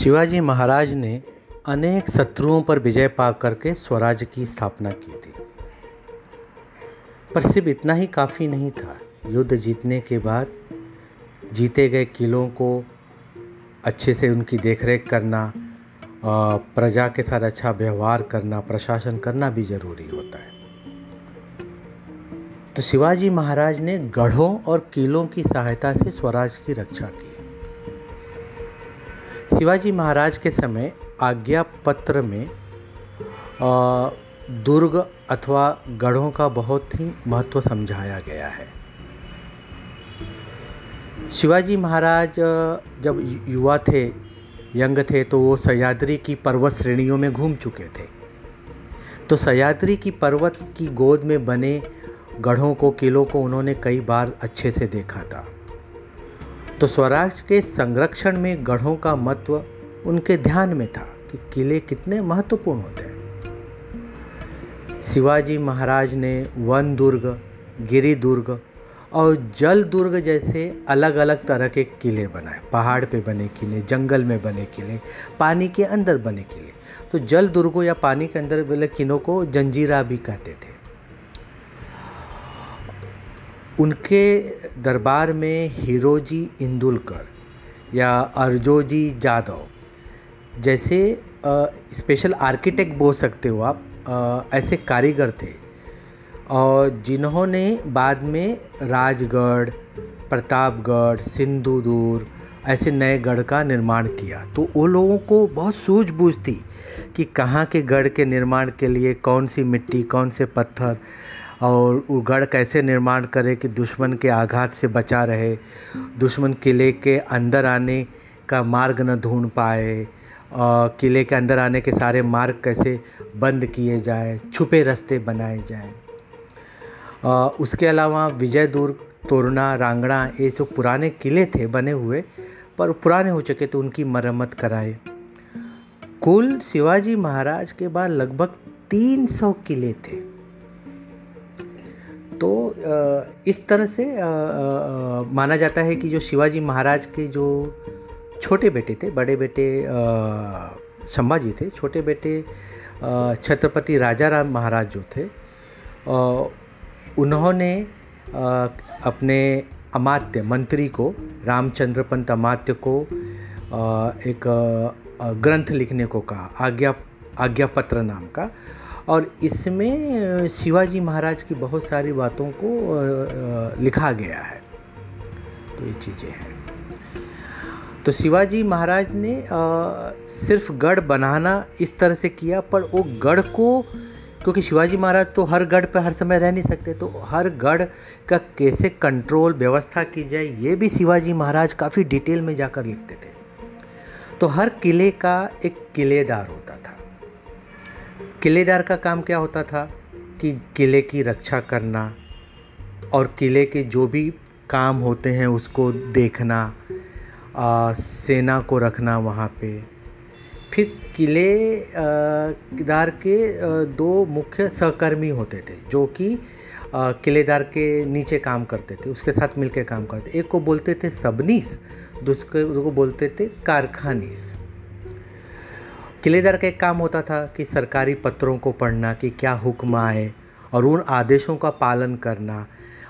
शिवाजी महाराज ने अनेक शत्रुओं पर विजय पा करके स्वराज की स्थापना की थी। पर सिर्फ़ इतना ही काफ़ी नहीं था। युद्ध जीतने के बाद जीते गए किलों को अच्छे से उनकी देखरेख करना प्रजा के साथ अच्छा व्यवहार करना, प्रशासन करना भी ज़रूरी होता है। तो शिवाजी महाराज ने गढ़ों और किलों की सहायता से स्वराज की रक्षा की। शिवाजी महाराज के समय आज्ञा पत्र में दुर्ग अथवा गढ़ों का बहुत ही महत्व समझाया गया है। शिवाजी महाराज जब युवा थे, यंग थे तो वो सह्याद्री की पर्वत श्रेणियों में घूम चुके थे। तो सह्याद्री की पर्वत की गोद में बने गढ़ों को, किलों को उन्होंने कई बार अच्छे से देखा था। तो स्वराज के संरक्षण में गढ़ों का महत्व उनके ध्यान में था कि किले कितने महत्वपूर्ण होते हैं। शिवाजी महाराज ने वन दुर्ग, गिरी दुर्ग और जल दुर्ग जैसे अलग अलग तरह के किले बनाए। पहाड़ पे बने किले, जंगल में बने किले, पानी के अंदर बने किले। तो जल दुर्गों या पानी के अंदर बने किलों को जंजीरा भी कहते थे। उनके दरबार में हीरोजी इंदुलकर या अर्जोजी जादव, जैसे स्पेशल आर्किटेक्ट बोल सकते हो आप ऐसे कारीगर थे। और जिन्होंने बाद में राजगढ़, प्रतापगढ़ सिंधुदूर ऐसे नए गढ़ का निर्माण किया। तो वो लोगों को बहुत सूझबूझ थी कि कहाँ के गढ़ के निर्माण के लिए कौन सी मिट्टी, कौन से पत्थर और वो गढ़ कैसे निर्माण करे कि दुश्मन के आघात से बचा रहे, दुश्मन किले के अंदर आने का मार्ग न ढूंढ पाए किले के अंदर आने के सारे मार्ग कैसे बंद किए जाए, छुपे रास्ते बनाए जाए। उसके अलावा विजय दुर्ग तोरना, रांगड़ा, ये जो पुराने किले थे, बने हुए, पर पुराने हो चुके तो उनकी मरम्मत कराए कुल शिवाजी महाराज के बाद लगभग 300 किले थे। तो इस तरह से माना जाता है कि जो शिवाजी महाराज के जो छोटे बेटे थे, बड़े बेटे संभाजी थे, छोटे बेटे छत्रपति राजा राम महाराज जो थे उन्होंने अपने अमात्य मंत्री को रामचंद्र पंत अमात्य को एक ग्रंथ लिखने को कहा, आज्ञा आज्ञा पत्र नाम का और इसमें शिवाजी महाराज की बहुत सारी बातों को लिखा गया है। तो ये चीज़ें हैं। तो शिवाजी महाराज ने सिर्फ़ गढ़ बनाना इस तरह से किया, पर वो गढ़ को, क्योंकि शिवाजी महाराज तो हर गढ़ पर हर समय रह नहीं सकते तो हर गढ़ का कैसे कंट्रोल व्यवस्था की जाए, ये भी शिवाजी महाराज काफ़ी डिटेल में जाकर लिखते थे। तो हर किले का एक किलेदार होता था। किलेदार का काम क्या होता था? कि किले की रक्षा करना और किले के जो भी काम होते हैं उसको देखना आ, सेना को रखना वहाँ पे। फिर किलेदार के दो मुख्य सहकर्मी होते थे जो कि किलेदार के नीचे काम करते थे उसके साथ मिलकर काम करते एक को बोलते थे सबनीस दूसरे को बोलते थे कारखानीस। किलेदार का एक काम होता था कि सरकारी पत्रों को पढ़ना कि क्या हुक्म आए और उन आदेशों का पालन करना।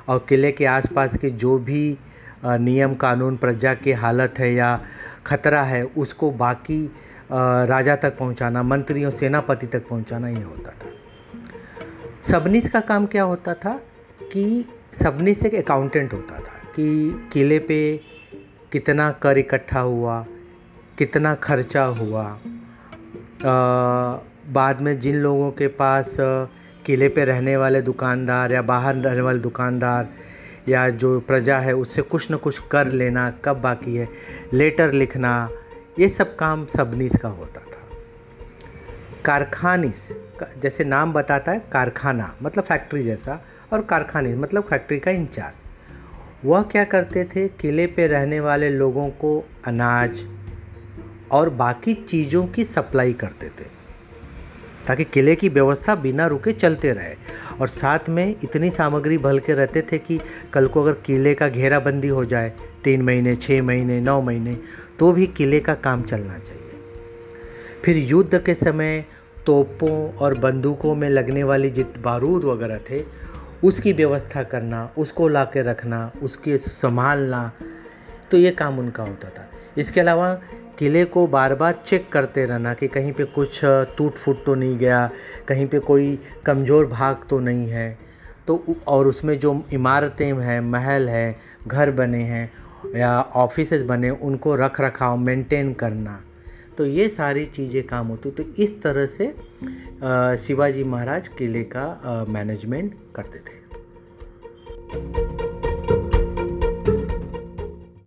और किले के आसपास के जो भी नियम कानून, प्रजा की हालत है या खतरा है, उसको बाकी राजा तक पहुंचाना, मंत्रियों, सेनापति तक पहुंचाना ये होता था। सबनीस का काम क्या होता था कि सबनीस एक अकाउंटेंट होता था कि किले पे कितना कर इकट्ठा हुआ, कितना खर्चा हुआ बाद में जिन लोगों के पास किले पे रहने वाले दुकानदार या बाहर रहने वाले दुकानदार या जो प्रजा है, उससे कुछ न कुछ कर लेना कब बाकी है? लेटर लिखना, ये सब काम सबनीस का होता था। कारखानिस जैसे नाम बताता है, कारखाना मतलब फैक्ट्री जैसा, और कारखानिस मतलब फैक्ट्री का इंचार्ज वह क्या करते थे? किले पे रहने वाले लोगों को अनाज और बाकी चीज़ों की सप्लाई करते थे, ताकि किले की व्यवस्था बिना रुके चलते रहे। और साथ में इतनी सामग्री भल के रहते थे कि कल को अगर किले का घेराबंदी हो जाए, तीन महीने छः महीने, नौ महीने तो भी किले का काम चलना चाहिए। फिर युद्ध के समय तोपों और बंदूकों में लगने वाली जित बारूद वगैरह थे, उसकी व्यवस्था करना, उसको ला के रखना, उसके संभालना तो ये काम उनका होता था। इसके अलावा किले को बार बार चेक करते रहना कि कहीं पे कुछ टूट फूट तो नहीं गया, कहीं पे कोई कमज़ोर भाग तो नहीं है। तो और उसमें जो इमारतें हैं, महल हैं, घर बने हैं या ऑफ़िस बने, उनको रख रखाव मेंटेन करना। तो ये सारी चीज़ें काम होती तो इस तरह से शिवाजी महाराज किले का मैनेजमेंट करते थे।